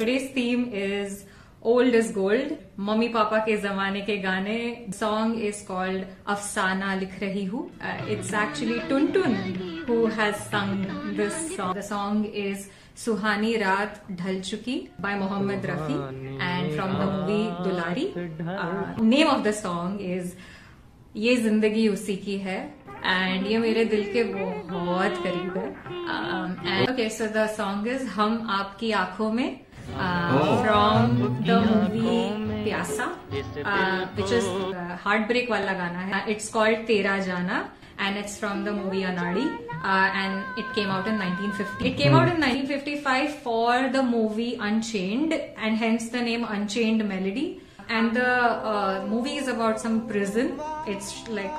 today's theme is old is gold. Mummy papa के जमाने के गाने। सॉन्ग इज़ कॉल्ड अफसाना लिख रही हूँ। It's actually Tuntun who has sung this song the song is सुहानी रात ढल चुकी by Mohammed Rafi and from the movie Dulari. Name of the song is ये ज़िंदगी उसी की है एंड ये मेरे दिल के बहुत करीब है। And okay so the song is हम आपकी आँखों में Uh, oh. from the movie Pyasa, uh, which is heartbreak wala gana. It's called Tera Jana and it's from the movie Anadi uh, and it came out in 1950. It came out in 1955 for the movie Unchained and hence the name Unchained Melody. And the movie is about some prison. It's like